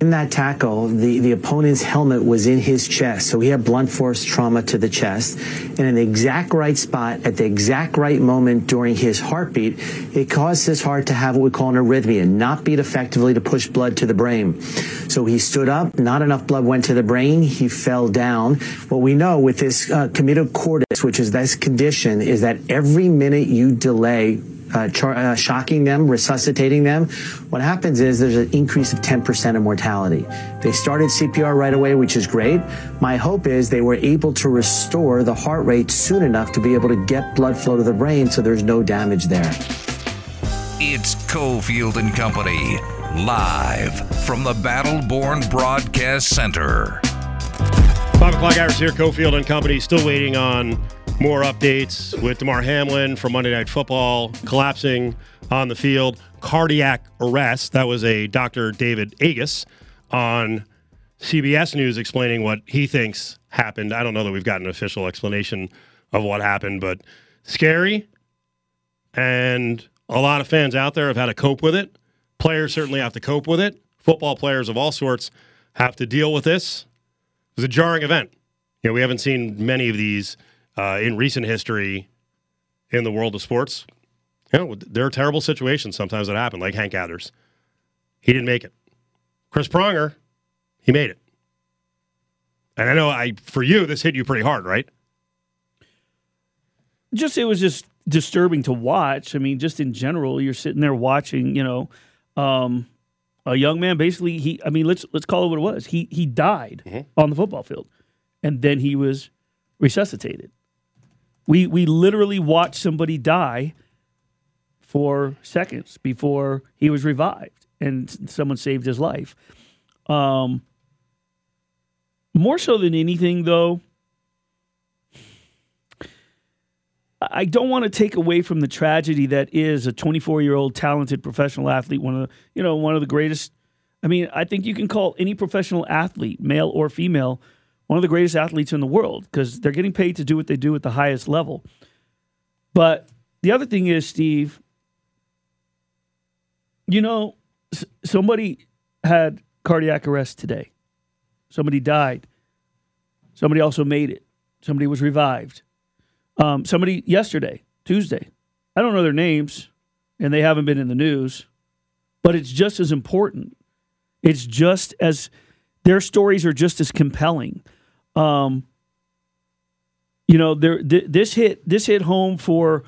In that tackle, the, the opponent's helmet was in his chest, so he had blunt force trauma to the chest. And in the exact right spot, at the exact right moment during his heartbeat, it caused his heart to have what we call an arrhythmia, not beat effectively to push blood to the brain. So he stood up, not enough blood went to the brain, he fell down. What we know with this uh, commotio cordis is this condition, is that every minute you delay uh, char- uh, shocking them, resuscitating them, what happens is there's an increase of 10% of mortality. They started CPR right away, which is great. My hope is they were able to restore the heart rate soon enough to be able to get blood flow to the brain so there's no damage there. It's Cofield and Company, live from the Battleborn Broadcast Center. Five o'clock hours here, Cofield and Company, still waiting on more updates with Damar Hamlin from Monday Night Football collapsing on the field. Cardiac arrest. That was a Dr. David Agus on CBS News explaining what he thinks happened. I don't know that we've got an official explanation of what happened, but scary. And a lot of fans out there have had to cope with it. Players certainly have to cope with it. Football players of all sorts have to deal with this. It was a jarring event. You know, we haven't seen many of these uh, in recent history in the world of sports. You know, there are terrible situations sometimes that happen, like Hank Gathers. He didn't make it. Chris Pronger, he made it. And I know I for you this hit you pretty hard, right? Just it was just disturbing to watch. I mean, just in general, you're sitting there watching, you know, um, a young man basically he I mean, let's let's call it what it was. He he died mm-hmm. on the football field. And then he was resuscitated. We we literally watched somebody die for seconds before he was revived, and someone saved his life. Um, more so than anything, though, I don't want to take away from the tragedy that is a 24 year old talented professional athlete, one of the, you know one of the greatest. I mean, I think you can call any professional athlete, male or female, one of the greatest athletes in the world because they're getting paid to do what they do at the highest level. But the other thing is, Steve, you know, somebody had cardiac arrest today. Somebody died. Somebody also made it. Somebody was revived. Um, somebody yesterday, Tuesday. I don't know their names, and they haven't been in the news, but it's just as important. It's just as their stories are just as compelling. Um, you know, there th- this hit this hit home for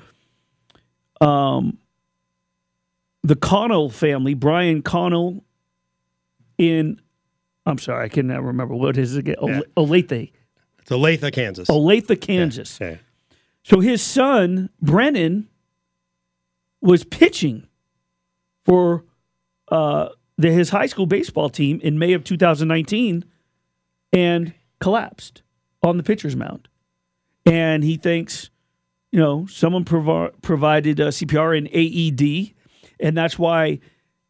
um, the Connell family, Brian Connell in I'm sorry, I can never remember what is it again. Yeah. Olathe. It's Olathe, Kansas. Olathe, Kansas. Yeah. Yeah. So his son, Brennan, was pitching for uh, the, his high school baseball team in May of 2019. And collapsed on the pitcher's mound. And he thinks, you know, someone provi- provided a CPR and AED. And that's why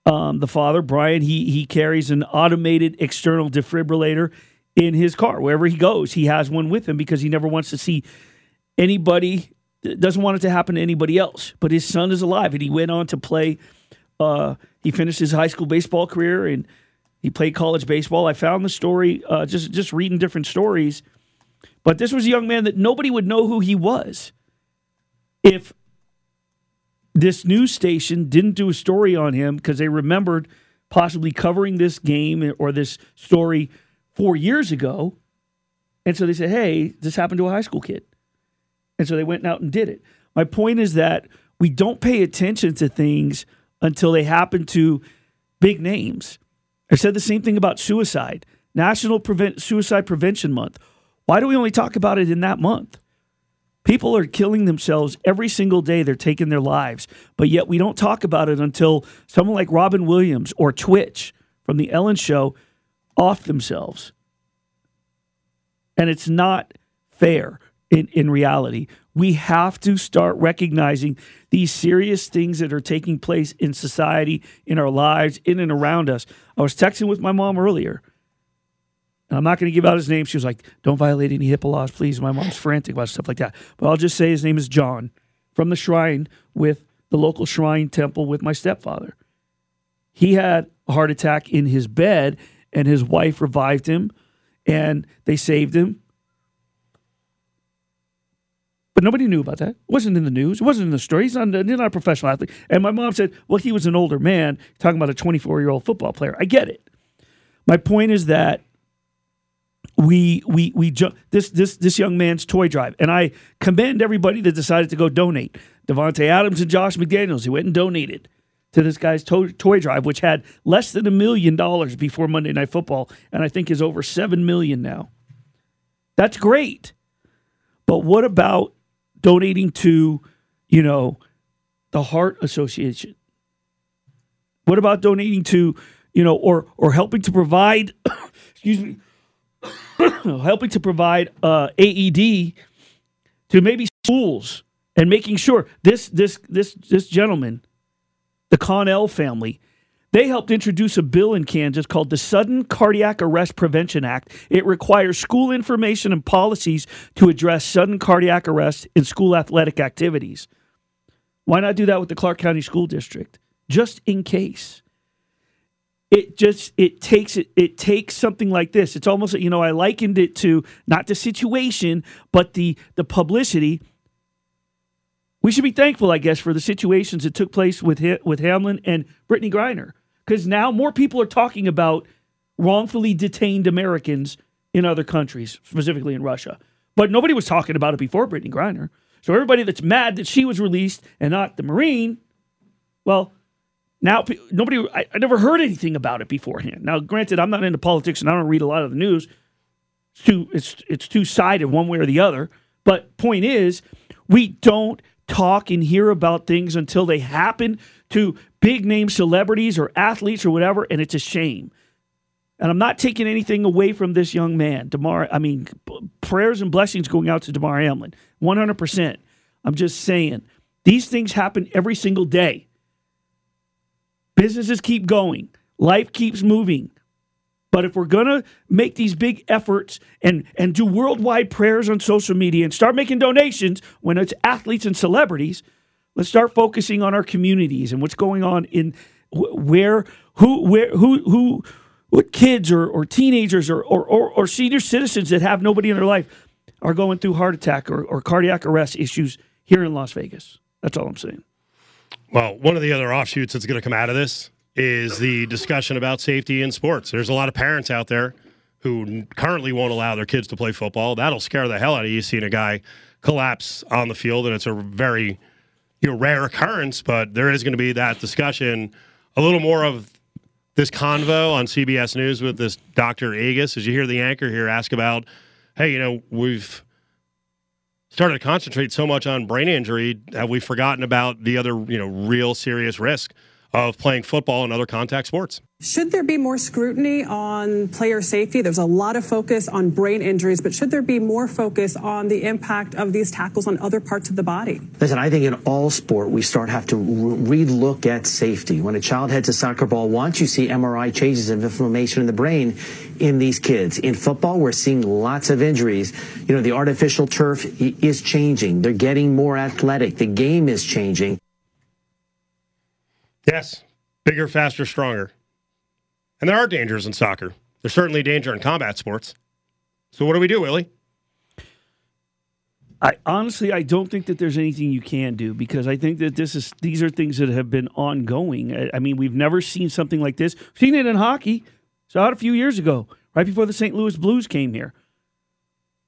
um, the father, Brian, he, he carries an automated external defibrillator in his car. Wherever he goes, he has one with him because he never wants to see anybody, doesn't want it to happen to anybody else. But his son is alive and he went on to play. Uh, he finished his high school baseball career and he played college baseball. I found the story uh, just just reading different stories, but this was a young man that nobody would know who he was if this news station didn't do a story on him because they remembered possibly covering this game or this story four years ago, and so they said, "Hey, this happened to a high school kid," and so they went out and did it. My point is that we don't pay attention to things until they happen to big names. I said the same thing about suicide. National Prevent Suicide Prevention Month. Why do we only talk about it in that month? People are killing themselves every single day. They're taking their lives. But yet we don't talk about it until someone like Robin Williams or Twitch from The Ellen Show off themselves. And it's not fair in, in reality. We have to start recognizing these serious things that are taking place in society, in our lives, in and around us. I was texting with my mom earlier. And I'm not going to give out his name. She was like, don't violate any HIPAA laws, please. My mom's frantic about stuff like that. But I'll just say his name is John from the shrine with the local shrine temple with my stepfather. He had a heart attack in his bed, and his wife revived him, and they saved him. But nobody knew about that. It wasn't in the news. It wasn't in the story. He's not, he's not a professional athlete. And my mom said, well, he was an older man talking about a 24 year old football player. I get it. My point is that we we we ju- this this this young man's toy drive, and I commend everybody that decided to go donate. Davante Adams and Josh McDaniels, who went and donated to this guy's to- toy drive, which had less than a million dollars before Monday Night Football, and I think is over seven million now. That's great, but what about donating to, you know, the Heart Association? What about donating to, you know, or or helping to provide, excuse me, helping to provide uh, AED to maybe schools and making sure this this this this gentleman, the Connell family, they helped introduce a bill in Kansas called the Sudden Cardiac Arrest Prevention Act. It requires school information and policies to address sudden cardiac arrest in school athletic activities. Why not do that with the Clark County School District? Just in case. It just it takes it it takes something like this. It's almost you know I likened it to not the situation but the the publicity. We should be thankful, I guess, for the situations that took place with with Hamlin and Brittney Griner because now more people are talking about wrongfully detained Americans in other countries, specifically in Russia. But nobody was talking about it before Brittney Griner. So everybody that's mad that she was released and not the Marine, well, now nobody. I, I never heard anything about it beforehand. Now, granted, I'm not into politics and I don't read a lot of the news. It's too it's it's two sided one way or the other. But point is, we don't talk and hear about things until they happen to big name celebrities or athletes or whatever, and it's a shame. And I'm not taking anything away from this young man, Damar. I mean, prayers and blessings going out to Damar Hamlin, 100%. I'm just saying, these things happen every single day. Businesses keep going, life keeps moving. But if we're to make these big efforts and, and do worldwide prayers on social media and start making donations when it's athletes and celebrities, let's start focusing on our communities and what's going on in where, who, where, who, who, what kids or, or teenagers or, or, or, or senior citizens that have nobody in their life are going through heart attack or, or cardiac arrest issues here in Las Vegas. That's all I'm saying. Well, one of the other offshoots that's going to come out of this is the discussion about safety in sports. There's a lot of parents out there who currently won't allow their kids to play football. That'll scare the hell out of you seeing a guy collapse on the field, and it's a very you know rare occurrence. But there is going to be that discussion. A little more of this convo on CBS News with this Dr. Agus. As you hear the anchor here ask about, hey, you know, we've started to concentrate so much on brain injury, have we forgotten about the other, you know, real serious risk of playing football and other contact sports? Should there be more scrutiny on player safety? There's a lot of focus on brain injuries, but should there be more focus on the impact of these tackles on other parts of the body? Listen, I think in all sport, we start have to re look at safety. When a child heads a soccer ball once, you see MRI changes of inflammation in the brain in these kids. In football, we're seeing lots of injuries. You know, the artificial turf is changing. They're getting more athletic. The game is changing. Yes, bigger, faster, stronger. And there are dangers in soccer. There's certainly danger in combat sports. So what do we do, Willie? I honestly I don't think that there's anything you can do because I think that this is these are things that have been ongoing. I, I mean, we've never seen something like this. We've seen it in hockey. Saw it a few years ago, right before the St. Louis Blues came here.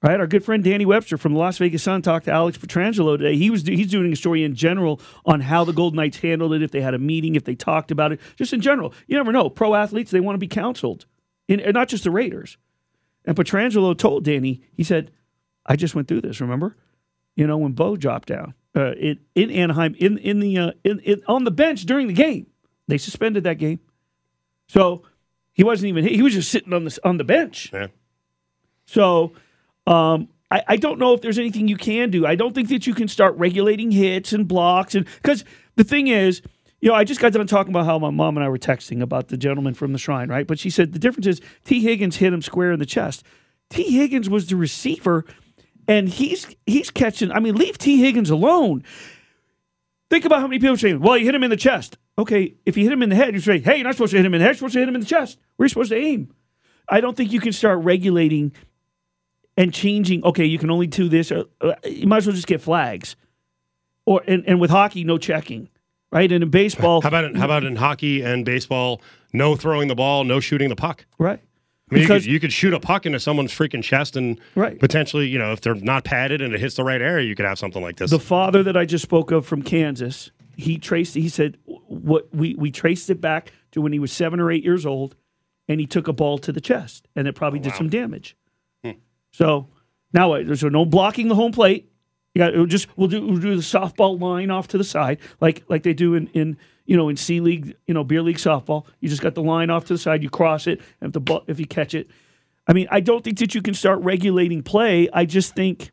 Right, our good friend Danny Webster from the Las Vegas Sun talked to Alex Pietrangelo today. He was he's doing a story in general on how the Golden Knights handled it, if they had a meeting, if they talked about it, just in general. You never know. Pro athletes they want to be counseled, in, and not just the Raiders. And Pietrangelo told Danny, he said, "I just went through this. Remember, you know when Bo dropped down uh, in in Anaheim in in the uh, in, in on the bench during the game, they suspended that game. So he wasn't even he was just sitting on the on the bench. Yeah. So." Um, I, I don't know if there's anything you can do. I don't think that you can start regulating hits and blocks, and because the thing is, you know, I just got done talking about how my mom and I were texting about the gentleman from the shrine, right? But she said the difference is Tee Higgins hit him square in the chest. Tee Higgins was the receiver, and he's he's catching. I mean, leave Tee Higgins alone. Think about how many people saying, "Well, you hit him in the chest." Okay, if you hit him in the head, you say, "Hey, you're not supposed to hit him in the head. You're supposed to hit him in the chest. Where are you supposed to aim?" I don't think you can start regulating and changing. Okay, you can only do this. Or, uh, you might as well just get flags, or and, and with hockey, no checking, right? And in baseball, How about in, how about in hockey and baseball? No throwing the ball, no shooting the puck. right? I mean, you Because- could, you could shoot a puck into someone's freaking chest and Right. potentially, you know, if they're not padded and it hits the right area, you could have something like this. The father that I just spoke of from Kansas, he traced. He said what we we traced it back to when he was seven or eight years old, and he took a ball to the chest, and it probably did some damage. So now what? There's no blocking the home plate. You got just we'll do we'll do the softball line off to the side like like they do in in you know in C league you know beer league softball. You just got the line off to the side. You cross it, and if the ball, if you catch it, I mean I don't think that you can start regulating play. I just think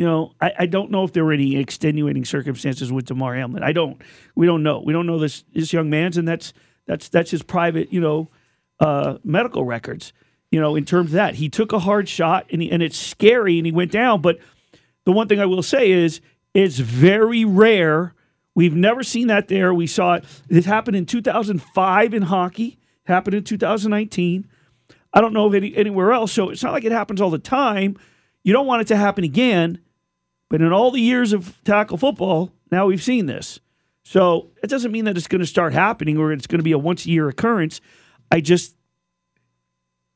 you know, I, I don't know if there were any extenuating circumstances with Damar Hamlin. I don't. We don't know. We don't know this this young man's, and that's that's that's his private, you know, uh, medical records. You know, in terms of that, he took a hard shot, and he, and it's scary, and he went down. But the one thing I will say is, it's very rare. We've never seen that there. We saw it. This happened in 2005 in hockey. Happened in 2019. I don't know of any anywhere else. So it's not like it happens all the time. You don't want it to happen again. But in all the years of tackle football, now we've seen this. So it doesn't mean that it's going to start happening or it's going to be a once a year occurrence. I just,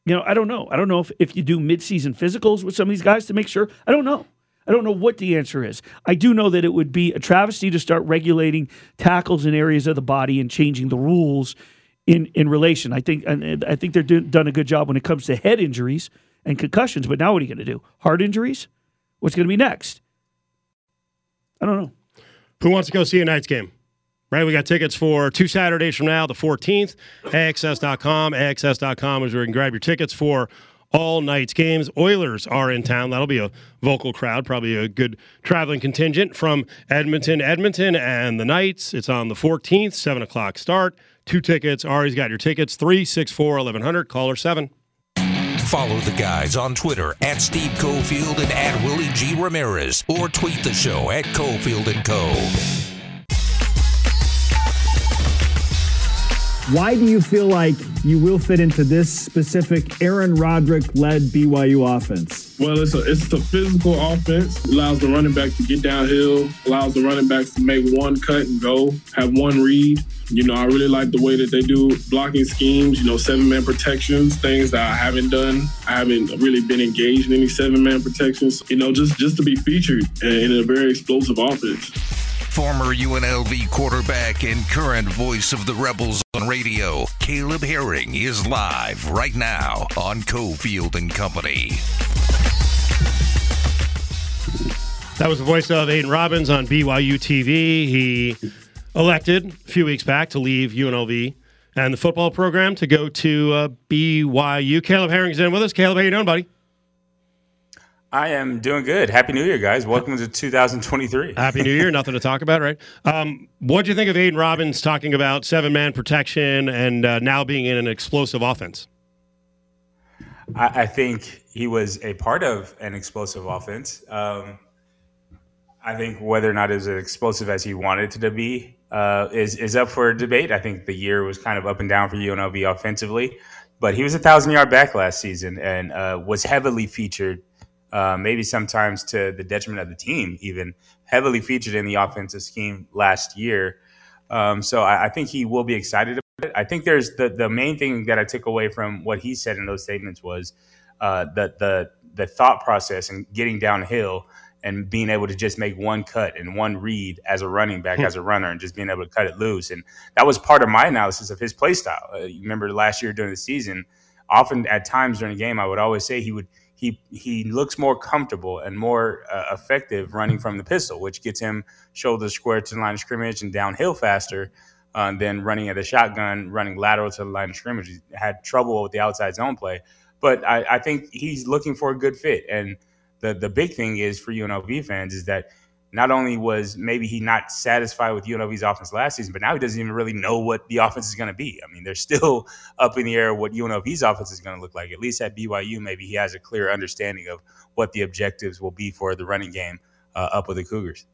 you know, I don't know. I don't know if, if you do midseason physicals with some of these guys to make sure. I don't know. I don't know what the answer is. I do know that it would be a travesty to start regulating tackles in areas of the body and changing the rules in in relation. I think I think they're do, done a good job when it comes to head injuries and concussions. But now what are you going to do? Heart injuries? What's going to be next? I don't know. Who wants to go see a Knights game? Right, we got tickets for two Saturdays from now, the 14th. AXS.com. AXS.com is where you can grab your tickets for all Knights games. Oilers are in town. That'll be a vocal crowd, probably a good traveling contingent from Edmonton, Edmonton, and the Knights. It's on the 14th, 7 o'clock start. Two tickets. Ari's got your tickets, 364 1100, caller 7. Follow the guys on Twitter at Steve Cofield and at Willie G. Ramirez, or tweet the show at Cofield and Co. Why do you feel like you will fit into this specific Aaron Roderick led BYU offense? Well, it's a it's a physical offense. Allows the running back to get downhill. Allows the running backs to make one cut and go. Have one read. You know, I really like the way that they do blocking schemes. You know, seven man protections, things that I haven't done. I haven't really been engaged in any seven man protections. You know, just just to be featured in a very explosive offense. Former UNLV quarterback and current voice of the Rebels radio, Caleb Herring is live right now on Cofield and Company. That was the voice of Aidan Robbins on BYU TV. He elected a few weeks back to leave UNLV and the football program to go to uh, BYU. Caleb Herring's in with us. Caleb, how you doing, buddy? I am doing good. Happy New Year, guys. Welcome to 2023. Happy New Year. Nothing to talk about, right? Um, what do you think of Aidan Robbins talking about seven man protection and uh, now being in an explosive offense? I, I think he was a part of an explosive offense. Um, I think whether or not it was as explosive as he wanted it to be uh, is is up for debate. I think the year was kind of up and down for UNLV offensively, but he was a thousand yard back last season and uh, was heavily featured. Uh, maybe sometimes to the detriment of the team, even heavily featured in the offensive scheme last year. Um, so I, I think he will be excited about it. I think there's the the main thing that I took away from what he said in those statements was uh, the the the thought process and getting downhill and being able to just make one cut and one read as a running back, as a runner, and just being able to cut it loose. And that was part of my analysis of his play style. Uh, you remember last year during the season, often at times during the game, I would always say he would he he looks more comfortable and more uh, effective running from the pistol, which gets him shoulder square to the line of scrimmage and downhill faster uh, than running at the shotgun, running lateral to the line of scrimmage. He had trouble with the outside zone play, but I, I think he's looking for a good fit. And the the big thing is for UNLV fans is that not only was maybe he not satisfied with UNLV's offense last season, but now he doesn't even really know what the offense is going to be. I mean, they're still up in the air what UNLV's offense is going to look like. At least at BYU, maybe he has a clear understanding of what the objectives will be for the running game uh, up with the Cougars.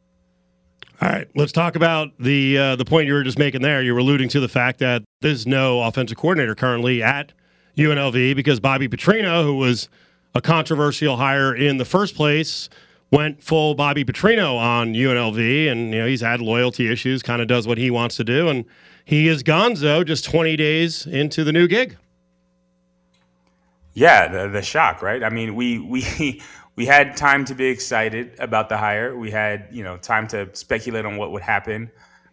All right, let's talk about the uh, the point you were just making there. You were alluding to the fact that there's no offensive coordinator currently at UNLV because Bobby Petrino, who was a controversial hire in the first place, went full Bobby Petrino on UNLV, and you know he's had loyalty issues. Kind of does what he wants to do, and he is Gonzo just 20 days into the new gig. Yeah, the, the shock, right? I mean, we we we had time to be excited about the hire. We had you know time to speculate on what would happen,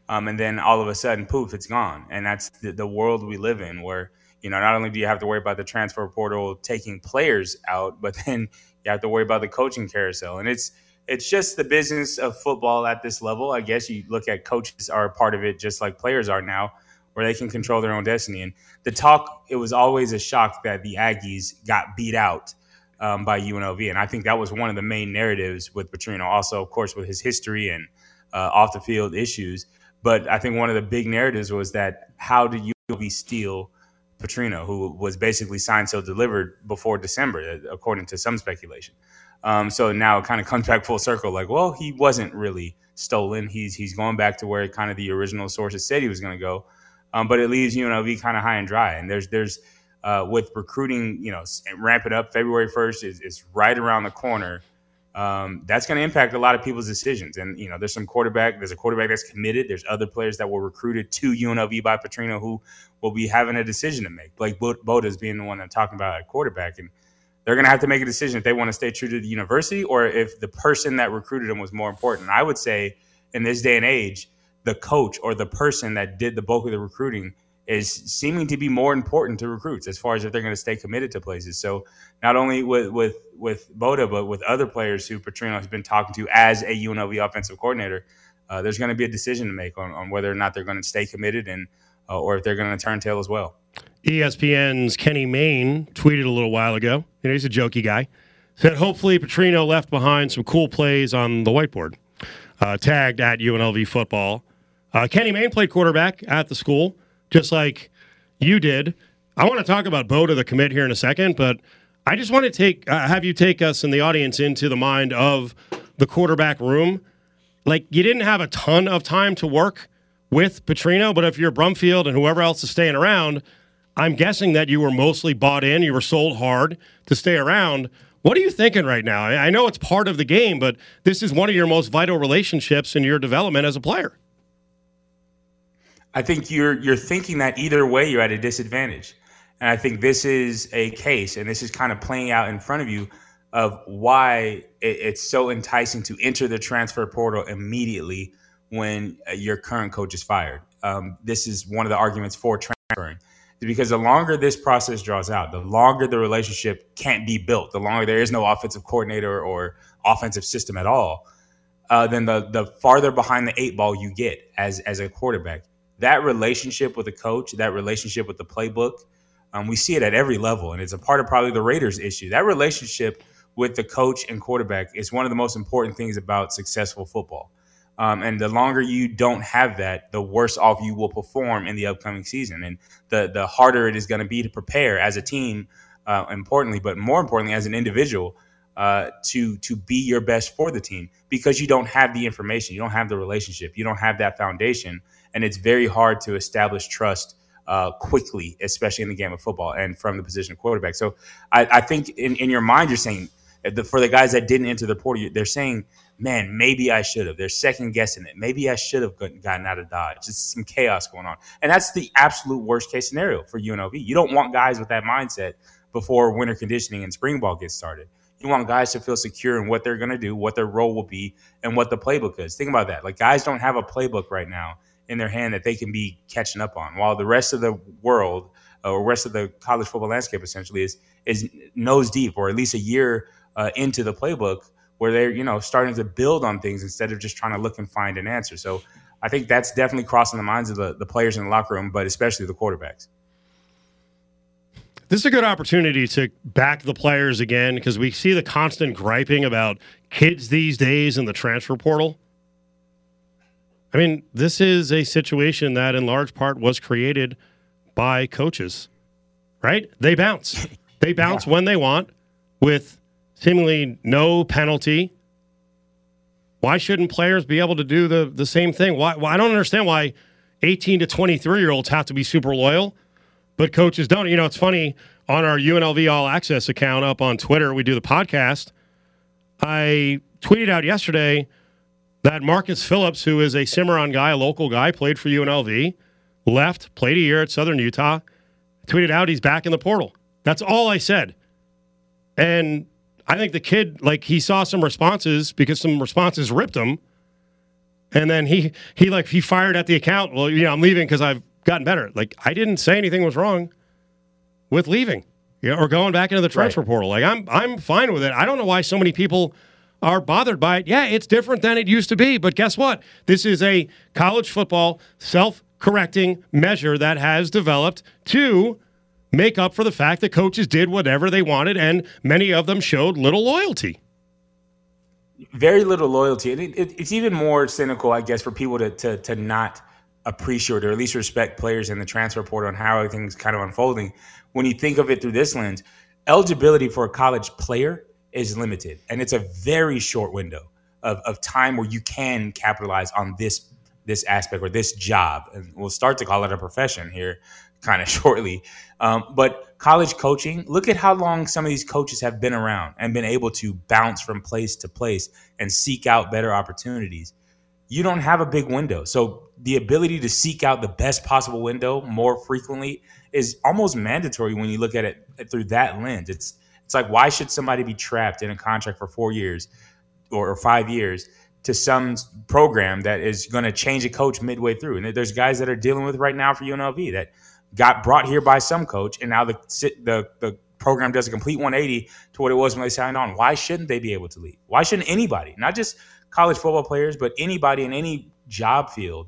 um, and then all of a sudden, poof, it's gone. And that's the, the world we live in, where you know not only do you have to worry about the transfer portal taking players out, but then you have to worry about the coaching carousel, and it's it's just the business of football at this level. I guess you look at coaches are a part of it, just like players are now where they can control their own destiny. And the talk, it was always a shock that the Aggies got beat out um, by UNLV. And I think that was one of the main narratives with Petrino. Also, of course, with his history and uh, off the field issues. But I think one of the big narratives was that how did UNLV steal Petrino, who was basically signed so delivered before December, according to some speculation. Um, so now it kind of comes back full circle. Like, well, he wasn't really stolen. He's he's going back to where kind of the original sources said he was going to go um, but it leaves UNLV kind of high and dry. And there's there's uh, with recruiting, you know, ramping up. February first is, is right around the corner. Um, that's going to impact a lot of people's decisions. And you know, there's some quarterback. There's a quarterback that's committed. There's other players that were recruited to UNLV by Petrino who will be having a decision to make. Blake is being the one I'm talking about at quarterback, and they're going to have to make a decision if they want to stay true to the university or if the person that recruited them was more important. I would say in this day and age, the coach or the person that did the bulk of the recruiting is seeming to be more important to recruits as far as if they're going to stay committed to places. So not only with with with Boda, but with other players who Petrino has been talking to as a UNLV offensive coordinator, uh, there's going to be a decision to make on, on whether or not they're going to stay committed and uh, or if they're going to turn tail as well. ESPN's Kenny Mayne tweeted a little while ago. You know, he's a jokey guy. Said hopefully Petrino left behind some cool plays on the whiteboard. Uh, tagged at UNLV football. Uh, Kenny Mayne played quarterback at the school, just like you did. I want to talk about Bo to the commit, here in a second, but I just want to take uh, have you take us in the audience into the mind of the quarterback room. Like you didn't have a ton of time to work with Petrino, but if you're Brumfield and whoever else is staying around, I'm guessing that you were mostly bought in. You were sold hard to stay around. What are you thinking right now? I know it's part of the game, but this is one of your most vital relationships in your development as a player. I think you're you're thinking that either way you're at a disadvantage. And I think this is a case, and this is kind of playing out in front of you of why it, it's so enticing to enter the transfer portal immediately when uh, your current coach is fired. Um, this is one of the arguments for transferring. Because the longer this process draws out, the longer the relationship can't be built, the longer there is no offensive coordinator or offensive system at all, uh, then the the farther behind the eight ball you get as as a quarterback that relationship with the coach, that relationship with the playbook, um, we see it at every level, and it's a part of probably the Raiders' issue. That relationship with the coach and quarterback is one of the most important things about successful football. Um, and the longer you don't have that, the worse off you will perform in the upcoming season, and the the harder it is going to be to prepare as a team, uh, importantly, but more importantly as an individual. Uh, to to be your best for the team because you don't have the information, you don't have the relationship, you don't have that foundation, and it's very hard to establish trust uh, quickly, especially in the game of football and from the position of quarterback. So I, I think in, in your mind, you're saying the, for the guys that didn't enter the portal, they're saying, man, maybe I should have. They're second guessing it. Maybe I should have gotten out of Dodge. There's some chaos going on. And that's the absolute worst case scenario for UNLV. You don't want guys with that mindset before winter conditioning and spring ball gets started. You want guys to feel secure in what they're going to do, what their role will be, and what the playbook is. Think about that. Like guys don't have a playbook right now in their hand that they can be catching up on, while the rest of the world uh, or rest of the college football landscape essentially is is nose deep, or at least a year uh, into the playbook, where they're you know starting to build on things instead of just trying to look and find an answer. So I think that's definitely crossing the minds of the, the players in the locker room, but especially the quarterbacks. This is a good opportunity to back the players again because we see the constant griping about kids these days in the transfer portal. I mean, this is a situation that in large part was created by coaches, right? They bounce. They bounce yeah. when they want with seemingly no penalty. Why shouldn't players be able to do the, the same thing? Why, why I don't understand why 18 to 23 year olds have to be super loyal, but coaches don't. You know, it's funny. on our UNLV All Access account up on Twitter, we do the podcast. I tweeted out yesterday that Marcus Phillips, who is a Cimarron guy, a local guy, played for UNLV, left, played a year at Southern Utah, tweeted out he's back in the portal. That's all I said. And I think the kid, like, he saw some responses because some responses ripped him. And then he, he like, he fired at the account. Well, you know, I'm leaving because I've gotten better. Like, I didn't say anything was wrong with leaving you know, or going back into the transfer right. portal. Like, I'm, I'm fine with it. I don't know why so many people are bothered by it. Yeah, it's different than it used to be. But guess what? This is a college football self correcting measure that has developed to make up for the fact that coaches did whatever they wanted, and many of them showed little loyalty. Very little loyalty. And it, it, it's even more cynical, I guess, for people to, to, to not appreciate or at least respect players in the transfer portal and how everything's kind of unfolding. When you think of it through this lens, eligibility for a college player is limited, and it's a very short window of, of time where you can capitalize on this this aspect or this job. And we'll start to call it a profession here kind of shortly. Um, but college coaching, look at how long some of these coaches have been around and been able to bounce from place to place and seek out better opportunities. You don't have a big window. So the ability to seek out the best possible window more frequently is almost mandatory when you look at it through that lens. It's it's like why should somebody be trapped in a contract for 4 years or, or 5 years to some program that is going to change a coach midway through. And there's guys that are dealing with right now for UNLV that got brought here by some coach, and now the the the program does a complete 180 to what it was when they signed on. Why shouldn't they be able to leave? Why shouldn't anybody, not just college football players, but anybody in any job field,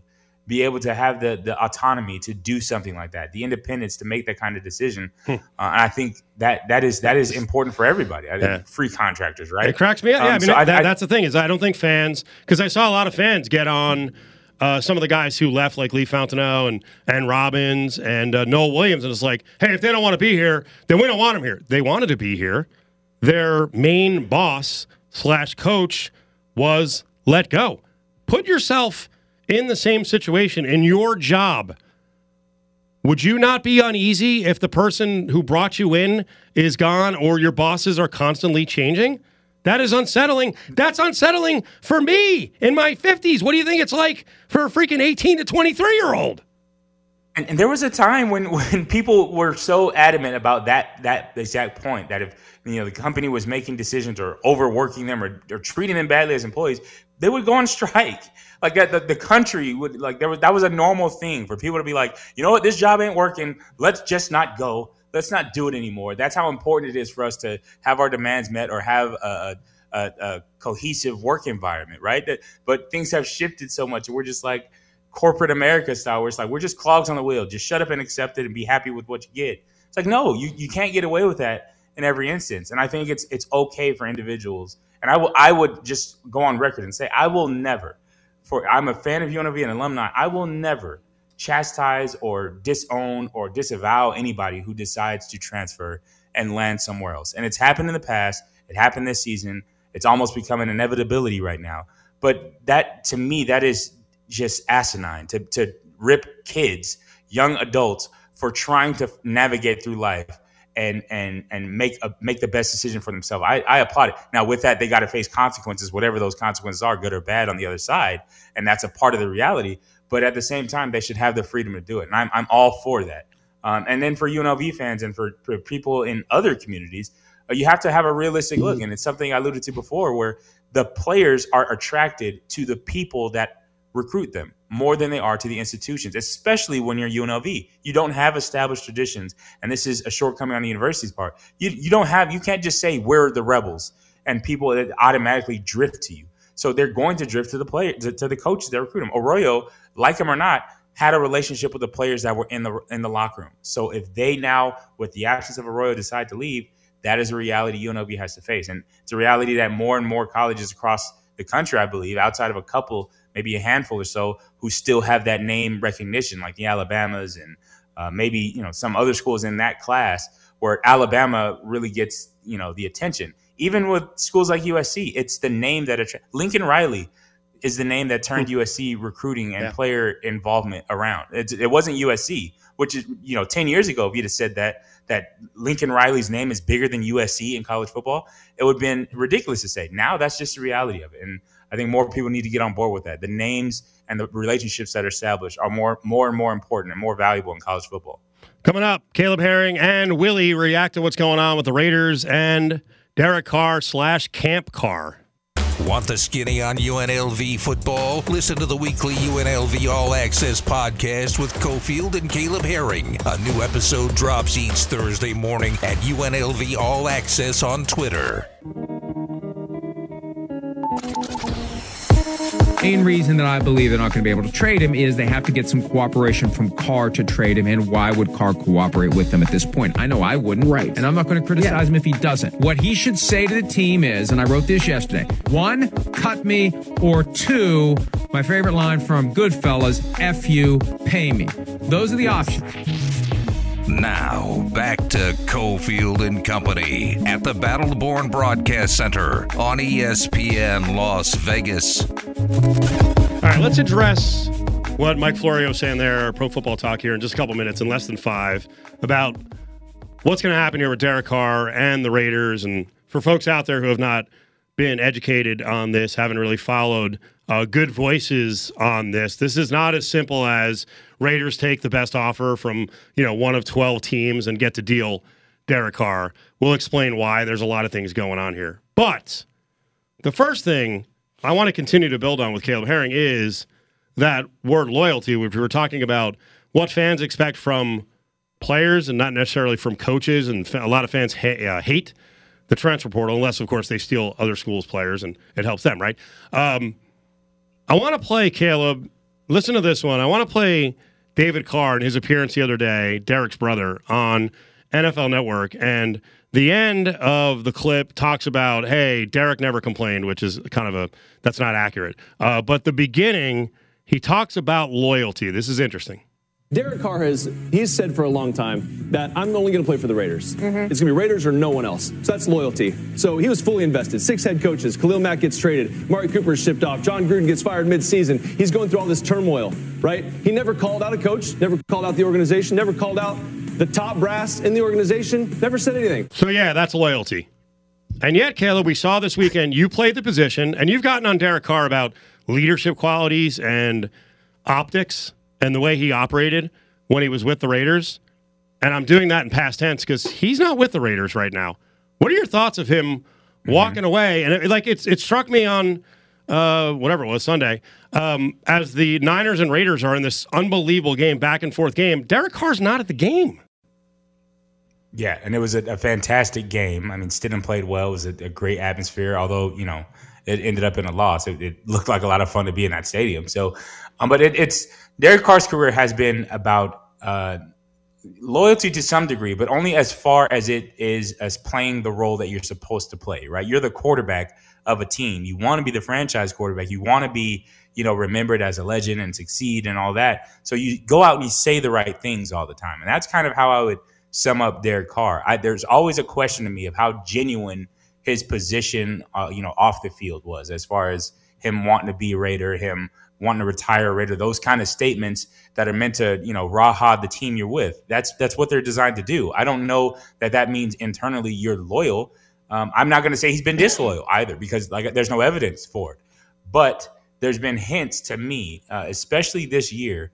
be able to have the the autonomy to do something like that, the independence to make that kind of decision. Hmm. Uh, and I think that that is that is important for everybody. I yeah. free contractors, right? It cracks me up. Um, yeah, I mean so I, that, I, that's the thing is I don't think fans because I saw a lot of fans get on. Uh, some of the guys who left, like Lee Fontenot and and Robbins and uh, Noel Williams, and it's like, hey, if they don't want to be here, then we don't want them here. They wanted to be here. Their main boss slash coach was let go. Put yourself in the same situation in your job, would you not be uneasy if the person who brought you in is gone or your bosses are constantly changing? That is unsettling. That's unsettling for me in my 50s. What do you think it's like for a freaking 18 to 23 year old? And, and, there was a time when, when people were so adamant about that that exact point that if you know the company was making decisions or overworking them or, or treating them badly as employees, they would go on strike. Like that, the, the country would like there was that was a normal thing for people to be like, you know what, this job ain't working. Let's just not go. Let's not do it anymore. That's how important it is for us to have our demands met or have a, a, a cohesive work environment, right? That, but things have shifted so much, and we're just like corporate America style, where it's like we're just clogs on the wheel. Just shut up and accept it and be happy with what you get. It's like no, you you can't get away with that in every instance. And I think it's it's okay for individuals. And I will I would just go on record and say I will never, for I'm a fan of UNLV and alumni. I will never chastise or disown or disavow anybody who decides to transfer and land somewhere else. And it's happened in the past. It happened this season. It's almost become an inevitability right now. But that to me, that is just asinine to, to rip kids, young adults, for trying to navigate through life and and and make a, make the best decision for themselves. I, I applaud it. Now, with that, they got to face consequences, whatever those consequences are, good or bad, on the other side, and that's a part of the reality. But at the same time, they should have the freedom to do it, and I'm I'm all for that. Um, and then for UNLV fans and for, for people in other communities, uh, you have to have a realistic look, and it's something I alluded to before, where the players are attracted to the people that recruit them more than they are to the institutions, especially when you're UNLV. You don't have established traditions, and this is a shortcoming on the university's part. You, you don't have, you can't just say we're the rebels and people automatically drift to you. So they're going to drift to the player to, to the coaches that recruit them. Arroyo, like him or not, had a relationship with the players that were in the in the locker room. So if they now, with the absence of Arroyo, decide to leave, that is a reality UNLV has to face, and it's a reality that more and more colleges across the country, I believe, outside of a couple maybe a handful or so who still have that name recognition, like the Alabamas and uh, maybe you know some other schools in that class where Alabama really gets you know the attention. Even with schools like USC, it's the name that attracts. Lincoln Riley, is the name that turned USC recruiting and yeah. player involvement around. It, it, wasn't USC, which is you know ten years ago. If you'd have said that that Lincoln Riley's name is bigger than USC in college football, it would have been ridiculous to say. Now that's just the reality of it, and I think more people need to get on board with that. The names and the relationships that are established are more more and more important and more valuable in college football. Coming up, Caleb Herring and Willie react to what's going on with the Raiders and Derek Carr slash Camp Carr. Want the skinny on UNLV football? Listen to the weekly UNLV All Access podcast with Cofield and Caleb Herring. A new episode drops each Thursday morning at UNLV All Access on Twitter. Main reason that I believe they're not going to be able to trade him is they have to get some cooperation from Carr to trade him. And why would Carr cooperate with them at this point? I know I wouldn't. Right. And I'm not going to criticize yeah. him if he doesn't. What he should say to the team is, and I wrote this yesterday one, cut me, or two, my favorite line from Goodfellas, F you, pay me. Those are the options. Now, back to Cofield and Company at the Battleborn Broadcast Center on ESPN Las Vegas. All right, let's address what Mike Florio saying there, Pro Football Talk here in just a couple minutes, in less than five, about what's going to happen here with Derek Carr and the Raiders. And for folks out there who have not been educated on this, haven't really followed uh, good voices on this, this is not as simple as Raiders take the best offer from you know one of twelve teams and get to deal Derek Carr. We'll explain why. There's a lot of things going on here, but the first thing I want to continue to build on with Caleb Herring is that word loyalty, we were talking about what fans expect from players and not necessarily from coaches. And a lot of fans ha- uh, hate the transfer portal, unless, of course, they steal other schools' players and it helps them, right? Um, I want to play Caleb. Listen to this one. I want to play David Carr in his appearance the other day, Derek's brother, on NFL Network. And the end of the clip talks about, hey, Derek never complained, which is kind of a, that's not accurate. Uh, but the beginning, he talks about loyalty. This is interesting. Derek Carr has he's said for a long time that I'm only going to play for the Raiders. Mm-hmm. It's going to be Raiders or no one else. So that's loyalty. So he was fully invested. Six head coaches. Khalil Mack gets traded. Mari Cooper is shipped off. Jon Gruden gets fired mid-season. He's going through all this turmoil, right? He never called out a coach. Never called out the organization. Never called out the top brass in the organization. Never said anything. So yeah, that's loyalty. And yet, Caleb, we saw this weekend you played the position, and you've gotten on Derek Carr about leadership qualities and optics and the way he operated when he was with the Raiders. And I'm doing that in past tense because he's not with the Raiders right now. What are your thoughts of him mm-hmm. walking away? And it, like it's it struck me on uh, whatever it was Sunday um, as the Niners and Raiders are in this unbelievable game, back and forth game. Derek Carr's not at the game. Yeah, and it was a, a fantastic game. I mean, Stidham played well. It was a, a, great atmosphere, although you know it ended up in a loss. It, it, looked like a lot of fun to be in that stadium. So, um, but it, it's Derek Carr's career has been about uh, loyalty to some degree, but only as far as it is as playing the role that you're supposed to play. Right? You're the quarterback of a team. You want to be the franchise quarterback. You want to be, you know, remembered as a legend and succeed and all that. So you go out and you say the right things all the time, and that's kind of how I would sum up Derek Carr. I, there's always a question to me of how genuine his position, uh, you know, off the field was, as far as him wanting to be Raider, him wanting to retire Raider, those kind of statements that are meant to, you know, raw the team you're with. That's that's what they're designed to do. I don't know that that means internally you're loyal. Um, I'm not going to say he's been disloyal either because like there's no evidence for it. But there's been hints to me, uh, especially this year,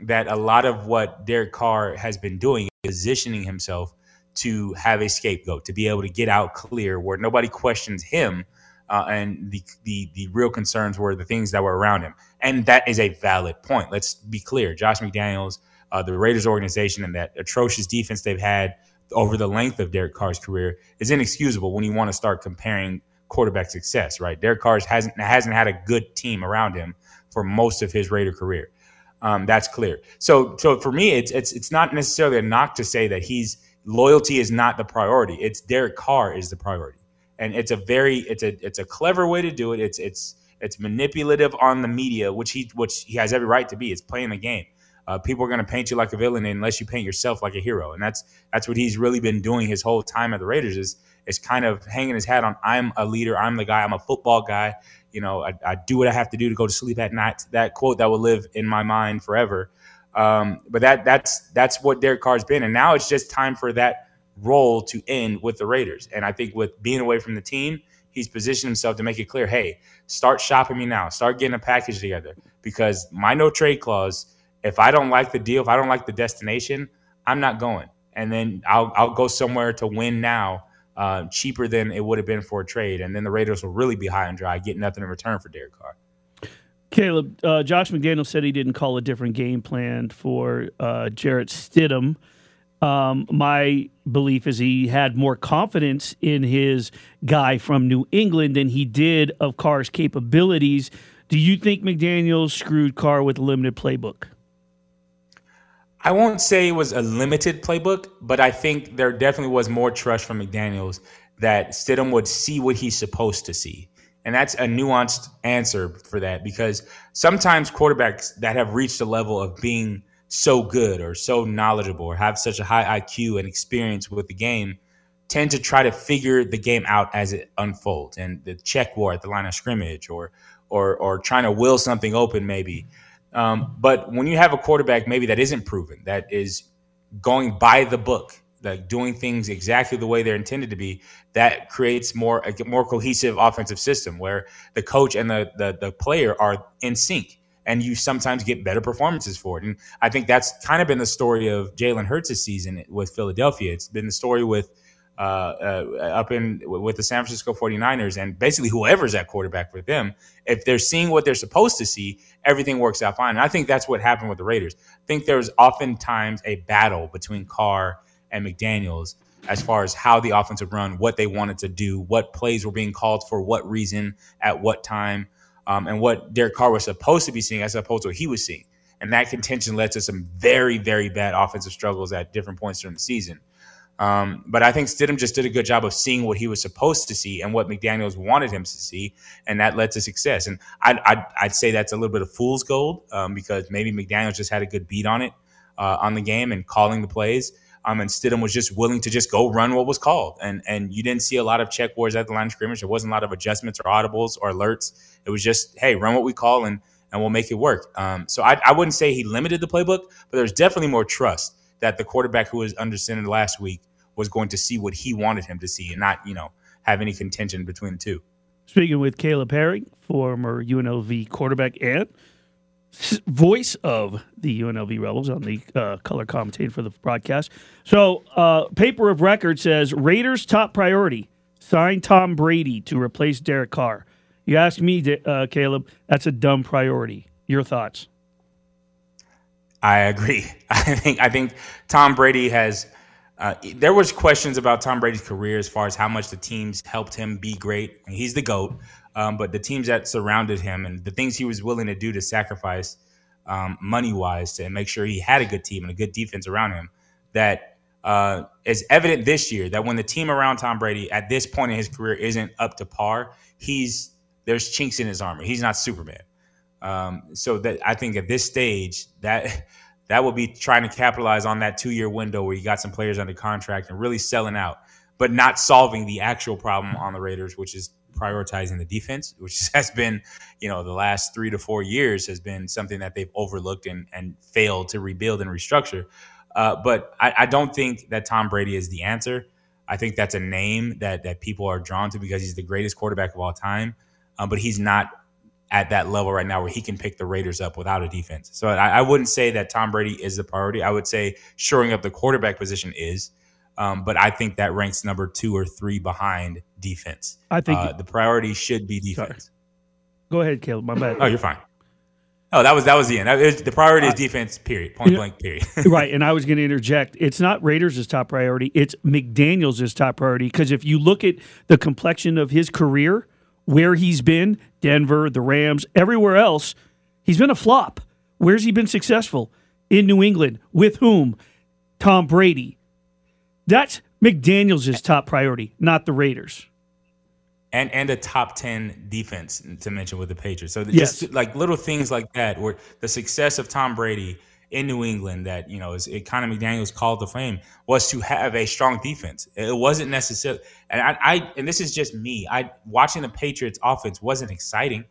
that a lot of what Derek Carr has been doing positioning himself to have a scapegoat, to be able to get out clear where nobody questions him uh, and the, the the real concerns were the things that were around him, and that is a valid point. Let's be clear: Josh McDaniels, uh, the Raiders organization, and that atrocious defense they've had over the length of Derek Carr's career is inexcusable when you want to start comparing quarterback success. Right? Derek Carr hasn't hasn't had a good team around him for most of his Raider career. Um, that's clear. So, so for me, it's it's it's not necessarily a knock to say that he's loyalty is not the priority. It's Derek Carr is the priority and it's a very it's a it's a clever way to do it. It's it's it's manipulative on the media, which he which he has every right to be. It's playing the game. Uh, people are going to paint you like a villain unless you paint yourself like a hero, and that's that's what he's really been doing his whole time at the Raiders. Is is kind of hanging his hat on. I'm a leader. I'm the guy. I'm a football guy. You know, I, I do what I have to do to go to sleep at night. That quote that will live in my mind forever. Um, but that that's that's what Derek Carr's been, and now it's just time for that role to end with the Raiders. And I think with being away from the team, he's positioned himself to make it clear, hey, start shopping me now, start getting a package together because my no trade clause. If I don't like the deal, if I don't like the destination, I'm not going. And then I'll I'll go somewhere to win now, uh, cheaper than it would have been for a trade. And then the Raiders will really be high and dry, get nothing in return for Derek Carr. Caleb, uh, Josh McDaniel said he didn't call a different game plan for uh, Jarrett Stidham. Um, my belief is he had more confidence in his guy from New England than he did of Carr's capabilities. Do you think McDaniel screwed Carr with a limited playbook? I won't say it was a limited playbook, but I think there definitely was more trust from McDaniels that Stidham would see what he's supposed to see. And that's a nuanced answer for that because sometimes quarterbacks that have reached a level of being so good or so knowledgeable or have such a high IQ and experience with the game tend to try to figure the game out as it unfolds and the check war at the line of scrimmage or or or trying to will something open maybe. Um, but when you have a quarterback maybe that isn't proven, that is going by the book like doing things exactly the way they're intended to be, that creates more a more cohesive offensive system where the coach and the, the the player are in sync, and you sometimes get better performances for it. And I think that's kind of been the story of Jalen Hurts' season with Philadelphia. It's been the story with up in with the San Francisco 49ers and basically whoever's at quarterback for them, if they're seeing what they're supposed to see, everything works out fine. And I think that's what happened with the Raiders. I think there's oftentimes a battle between Carr and McDaniels as far as how the offense would run, what they wanted to do, what plays were being called for what reason, at what time, um, and what Derek Carr was supposed to be seeing as opposed to what he was seeing. And that contention led to some very, very bad offensive struggles at different points during the season. Um, but I think Stidham just did a good job of seeing what he was supposed to see and what McDaniels wanted him to see, and that led to success. And I'd, I'd, I'd say that's a little bit of fool's gold um, because maybe McDaniels just had a good beat on it uh, on the game and calling the plays. Um, and Stidham was just willing to just go run what was called. And and you didn't see a lot of check wars at the line of scrimmage. There wasn't a lot of adjustments or audibles or alerts. It was just, hey, run what we call and and we'll make it work. Um, so I, I wouldn't say he limited the playbook, but there's definitely more trust that the quarterback who was under center last week was going to see what he wanted him to see and not, you know, have any contention between the two. Speaking with Caleb Herring, former UNLV quarterback and voice of the UNLV Rebels on the uh, color commentator for the broadcast. So, uh, paper of record says Raiders' top priority sign Tom Brady to replace Derek Carr. You ask me, uh, Caleb, that's a dumb priority. Your thoughts? I agree. I think I think Tom Brady has. Uh, there was questions about Tom Brady's career as far as how much the teams helped him be great. He's the goat. Um, but the teams that surrounded him and the things he was willing to do to sacrifice um, money wise to make sure he had a good team and a good defense around him, that uh, is evident this year that when the team around Tom Brady at this point in his career isn't up to par, he's there's chinks in his armor. He's not Superman. Um, so that I think at this stage that that will be trying to capitalize on that two year window where you got some players under contract and really selling out, but not solving the actual problem on the Raiders, which is prioritizing the defense, which has been, you know, the last three to four years has been something that they've overlooked and, and failed to rebuild and restructure. Uh, but I, I, don't think that Tom Brady is the answer. I think that's a name that that people are drawn to because he's the greatest quarterback of all time. Um, but he's not at that level right now where he can pick the Raiders up without a defense. So I, I wouldn't say that Tom Brady is the priority. I would say shoring up the quarterback position is. Um, but I think that ranks number two or three behind defense. I think uh, the priority should be defense. Sorry. Go ahead, Caleb. My bad. Oh, you're fine. Oh, that was that was the end. Was, the priority is defense. Period. Point blank. Period. right. And I was going to interject. It's not Raiders' top priority. It's McDaniels' top priority. Because if you look at the complexion of his career, where he's been, Denver, the Rams, everywhere else, he's been a flop. Where's he been successful? In New England. With whom? Tom Brady. That's McDaniels' top priority, not the Raiders. And and a top ten defense to mention with the Patriots. So yes. just like little things like that, where the success of Tom Brady in New England that you know is it Conor McDaniel's call to fame was to have a strong defense. It wasn't necessarily, and I, I and this is just me. I watching the Patriots offense wasn't exciting.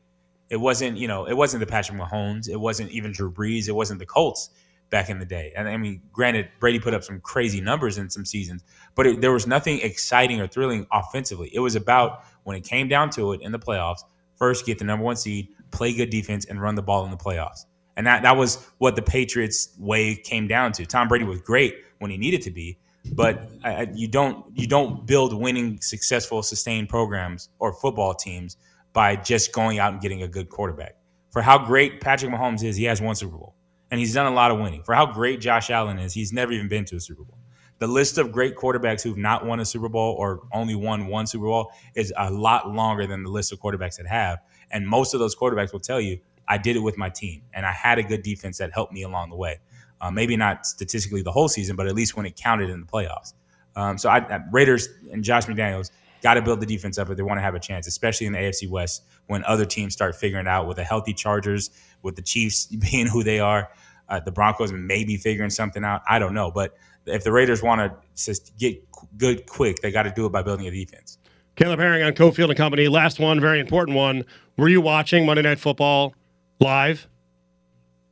It wasn't you know it wasn't the Patrick Mahomes. It wasn't even Drew Brees. It wasn't the Colts back in the day. And I mean, granted, Brady put up some crazy numbers in some seasons, but it, there was nothing exciting or thrilling offensively. It was about when it came down to it in the playoffs. First, get the number one seed, play good defense, and run the ball in the playoffs. And that that was what the Patriots way came down to. Tom Brady was great when he needed to be, but you don't you don't build winning, successful, sustained programs or football teams by just going out and getting a good quarterback. For how great Patrick Mahomes is, he has one Super Bowl, and he's done a lot of winning. For how great Josh Allen is, he's never even been to a Super Bowl. The list of great quarterbacks who've not won a Super Bowl or only won one Super Bowl is a lot longer than the list of quarterbacks that have. And most of those quarterbacks will tell you I did it with my team, and I had a good defense that helped me along the way. Uh, maybe not statistically the whole season, but at least when it counted in the playoffs. Um, so I, Raiders and Josh McDaniels got to build the defense up if they want to have a chance, especially in the AFC West when other teams start figuring out with the healthy Chargers, with the Chiefs being who they are. Uh, the Broncos may be figuring something out. I don't know, but if the Raiders want to get good quick, they got to do it by building a defense. Caleb Herring on Cofield and Company. Last one, very important one. Were you watching Monday Night Football live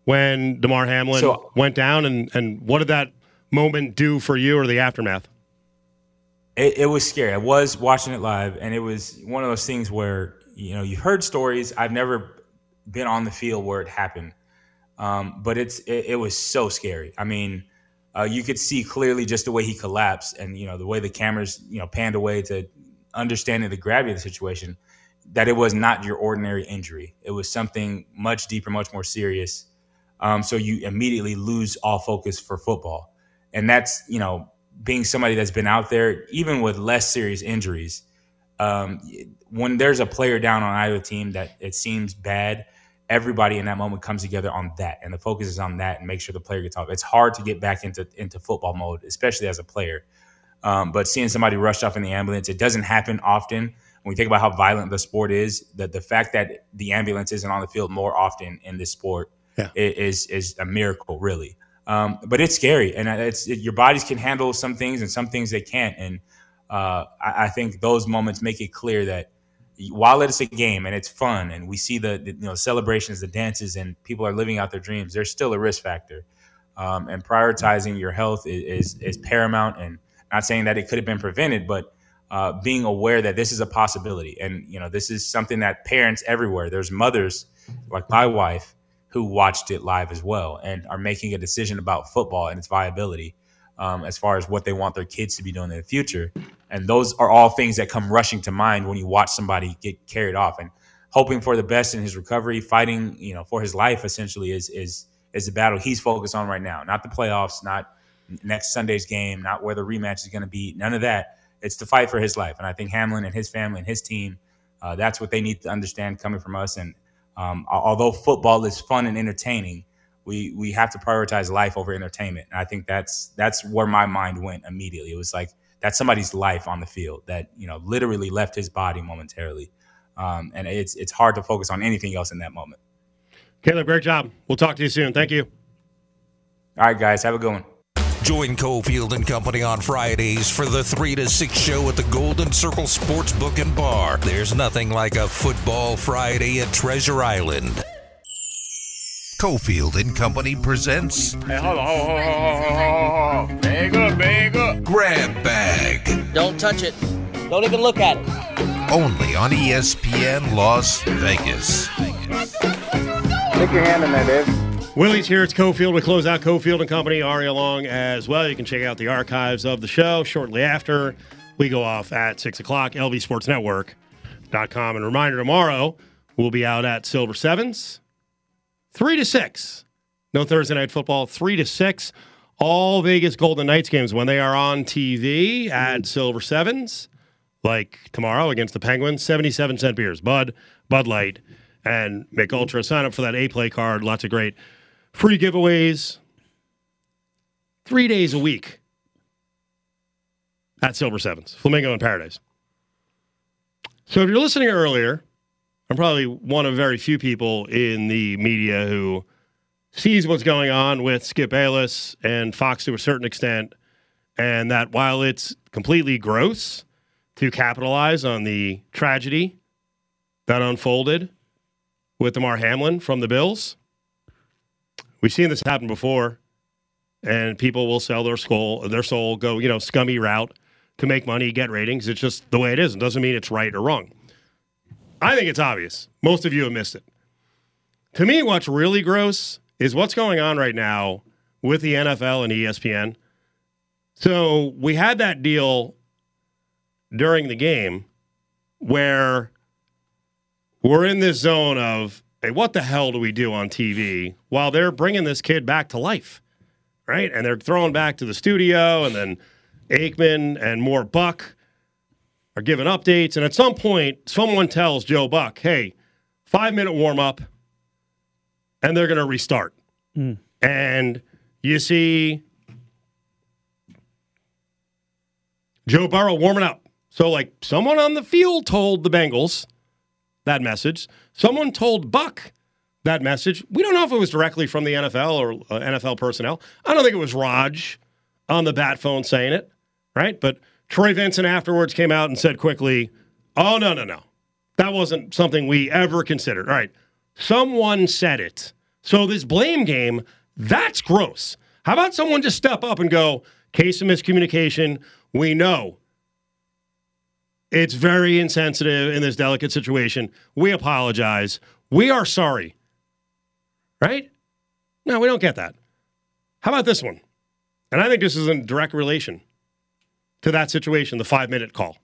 when Damar Hamlin so, went down, and and what did that moment do for you or the aftermath? It, it, was scary. I was watching it live, and it was one of those things where you know you heard stories. I've never been on the field where it happened, um, but it's it, it, was so scary. I mean, uh, you could see clearly just the way he collapsed, and you know the way the cameras you know panned away to understanding the gravity of the situation that it was not your ordinary injury. It was something much deeper, much more serious. Um, so you immediately lose all focus for football. And that's, you know, being somebody that's been out there, even with less serious injuries, um, when there's a player down on either team that it seems bad, everybody in that moment comes together on that. And the focus is on that and make sure the player gets off. It's hard to get back into, into football mode, especially as a player. Um, but seeing somebody rushed off in the ambulance, it doesn't happen often when we think about how violent the sport is, that the fact that the ambulance isn't on the field more often in this sport yeah. is is a miracle, really. Um, but it's scary, and it's it, your bodies can handle some things, and some things they can't. And uh, I, I, think those moments make it clear that while it's a game and it's fun, and we see the, the you know celebrations, the dances, and people are living out their dreams, there's still a risk factor. Um, and prioritizing your health is, is, is paramount. And not saying that it could have been prevented, but uh, being aware that this is a possibility. And, you know, this is something that parents everywhere, there's mothers like my wife who watched it live as well and are making a decision about football and its viability um, as far as what they want their kids to be doing in the future. And those are all things that come rushing to mind when you watch somebody get carried off and hoping for the best in his recovery, fighting, you know, for his life essentially is, is, is the battle he's focused on right now, not the playoffs, not next Sunday's game, not where the rematch is going to be, none of that it's to fight for his life. And I think Hamlin and his family and his team, uh, that's what they need to understand coming from us. And um, although football is fun and entertaining, we we have to prioritize life over entertainment. And I think that's that's where my mind went immediately. It was like that's somebody's life on the field that you know literally left his body momentarily. Um, and it's it's hard to focus on anything else in that moment. Caleb, great job. We'll talk to you soon. Thank you. All right, guys. Have a good one. Join Cofield and Company on Fridays for the 3 to 6 show at the Golden Circle Sportsbook and Bar. There's nothing like a football Friday at Treasure Island. Cofield and Company presents. Hey, hold on, hold on, hold on, hold on. Bag up, bag up. Grab Bag. Don't touch it. Don't even look at it. Only on ESPN Las Vegas. Stick your hand in there, Dave. Willie's here. It's Cofield. We close out Cofield and Company. Ari along as well. You can check out the archives of the show shortly after we go off at 6 o'clock. LVSportsNetwork.com. And reminder tomorrow, we'll be out at Silver Sevens, 3 to 6. No Thursday night football, 3 to 6. All Vegas Golden Knights games when they are on TV at Silver Sevens, like tomorrow against the Penguins, 77 cent beers, Bud, Bud Light, and Mich Ultra. Sign up for that A play card. Lots of great free giveaways three days a week at Silver Sevens, Flamingo in Paradise. So if you're listening earlier, I'm probably one of very few people in the media who sees what's going on with Skip Bayless and Fox to a certain extent, and that while it's completely gross to capitalize on the tragedy that unfolded with Damar Hamlin from the Bills, we've seen this happen before, and people will sell their soul, their soul, go you know scummy route to make money, get ratings. It's just the way it is. It doesn't mean it's right or wrong. I think it's obvious. Most of you have missed it. To me, what's really gross is what's going on right now with the NFL and ESPN. So we had that deal during the game where we're in this zone of, hey, what the hell do we do on TV while they're bringing this kid back to life, right? And they're throwing back to the studio, and then Aikman and more Buck are giving updates. And at some point, someone tells Joe Buck, hey, five minute warm up, and they're going to restart. Mm. And you see Joe Burrow warming up. So, like, someone on the field told the Bengals that message. Someone told Buck that message. We don't know if it was directly from the NFL or uh, NFL personnel. I don't think it was Raj on the bat phone saying it, right? But Troy Vincent afterwards came out and said quickly, oh, no, no, no. That wasn't something we ever considered. All right. Someone said it. So this blame game, that's gross. How about someone just step up and go, case of miscommunication. We know it's very insensitive in this delicate situation. We apologize. We are sorry. Right? No, we don't get that. How about this one? And I think this is in direct relation to that situation, the five minute call.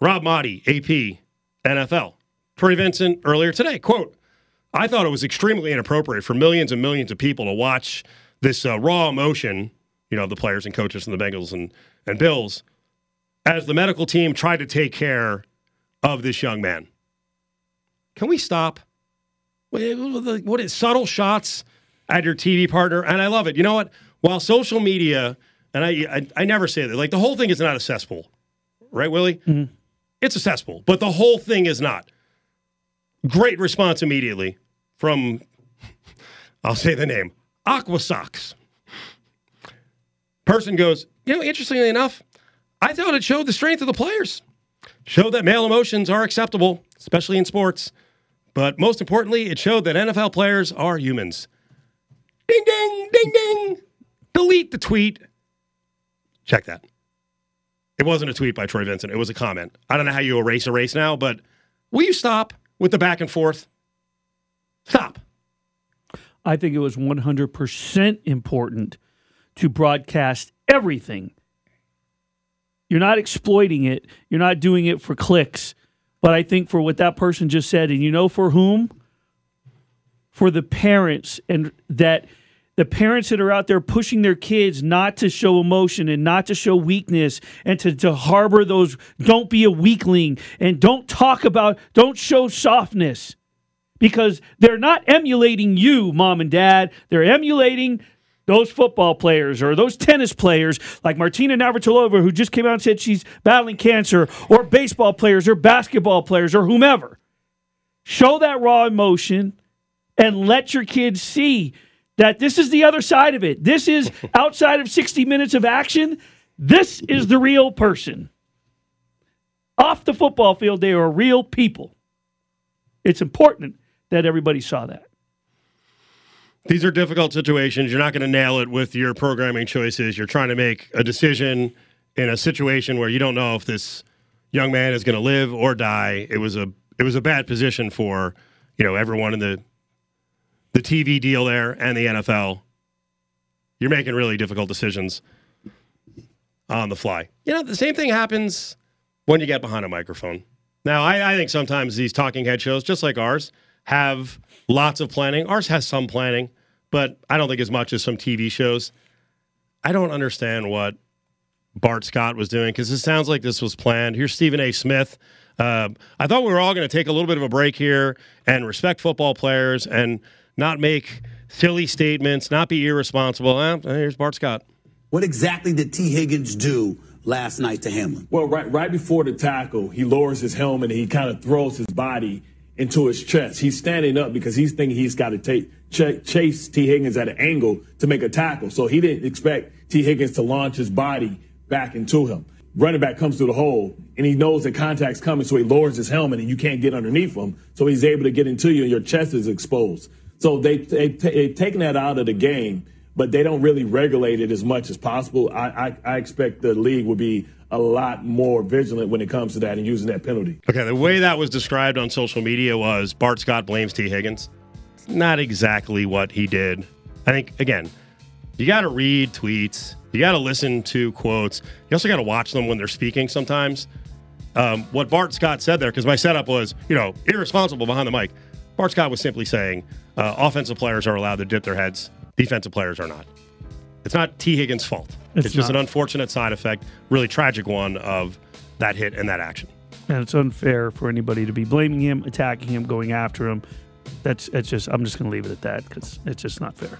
Rob Maaddi, AP, NFL. Troy Vincent earlier today, quote, I thought it was extremely inappropriate for millions and millions of people to watch this uh, raw emotion, you know, the players and coaches from the Bengals and, and Bills, as the medical team tried to take care of this young man. Can we stop? What is subtle shots at your TV partner? And I love it. You know what? While social media, and I, I, I never say that, like the whole thing is not a cesspool, right, Willie? Mm-hmm. It's a cesspool, but the whole thing is not. Great response immediately from, I'll say the name, Aqua Socks. Person goes, you know, interestingly enough, I thought it showed the strength of the players, showed that male emotions are acceptable, especially in sports. But most importantly, it showed that NFL players are humans. Ding, ding, ding, ding. Delete the tweet. Check that. It wasn't a tweet by Troy Vincent. It was a comment. I don't know how you erase a race now, but will you stop with the back and forth? Stop. I think it was 100% important to broadcast everything. You're not exploiting it, you're not doing it for clicks. But I think for what that person just said, and you know for whom? For the parents, and that the parents that are out there pushing their kids not to show emotion and not to show weakness and to, to harbor those don't be a weakling and don't talk about don't show softness because they're not emulating you mom and dad they're emulating those football players or those tennis players like Martina Navratilova who just came out and said she's battling cancer or baseball players or basketball players or whomever show that raw emotion and let your kids see that this is the other side of it. This is outside of 60 minutes of action. This is the real person. Off the football field, they are real people. It's important that everybody saw that. These are difficult situations. You're not going to nail it with your programming choices. You're trying to make a decision in a situation where you don't know if this young man is going to live or die. It was a it was a bad position for you know everyone in the the TV deal there and the NFL. You're making really difficult decisions on the fly. You know, the same thing happens when you get behind a microphone. Now, I, I think sometimes these talking head shows, just like ours, have lots of planning. Ours has some planning, but I don't think as much as some TV shows. I don't understand what Bart Scott was doing because it sounds like this was planned. Here's Stephen A. Smith. Uh, I thought we were all going to take a little bit of a break here and respect football players and not make silly statements, not be irresponsible. Eh, here's Bart Scott. What exactly did Tee Higgins do last night to Hamlin? Well, right right before the tackle, he lowers his helmet and he kind of throws his body into his chest. He's standing up because he's thinking he's got to take ch- chase Tee Higgins at an angle to make a tackle. So he didn't expect Tee Higgins to launch his body back into him. Running back comes through the hole and he knows that contact's coming, so he lowers his helmet and you can't get underneath him. So he's able to get into you and your chest is exposed. So they they they've taken that out of the game, but they don't really regulate it as much as possible. I, I, I expect the league will be a lot more vigilant when it comes to that and using that penalty. Okay, the way that was described on social media was Bart Scott blames Tee Higgins. Not exactly what he did. I think again, you got to read tweets. You got to listen to quotes. You also got to watch them when they're speaking sometimes. Um, what Bart Scott said there, because my setup was, you know, irresponsible behind the mic. Bart Scott was simply saying uh, offensive players are allowed to dip their heads, defensive players are not. It's not Tee Higgins' fault. It's, It's just not. an unfortunate side effect, really tragic one of that hit and that action. And it's unfair for anybody to be blaming him, attacking him, going after him. That's it's just I'm just going to leave it at that because it's just not fair.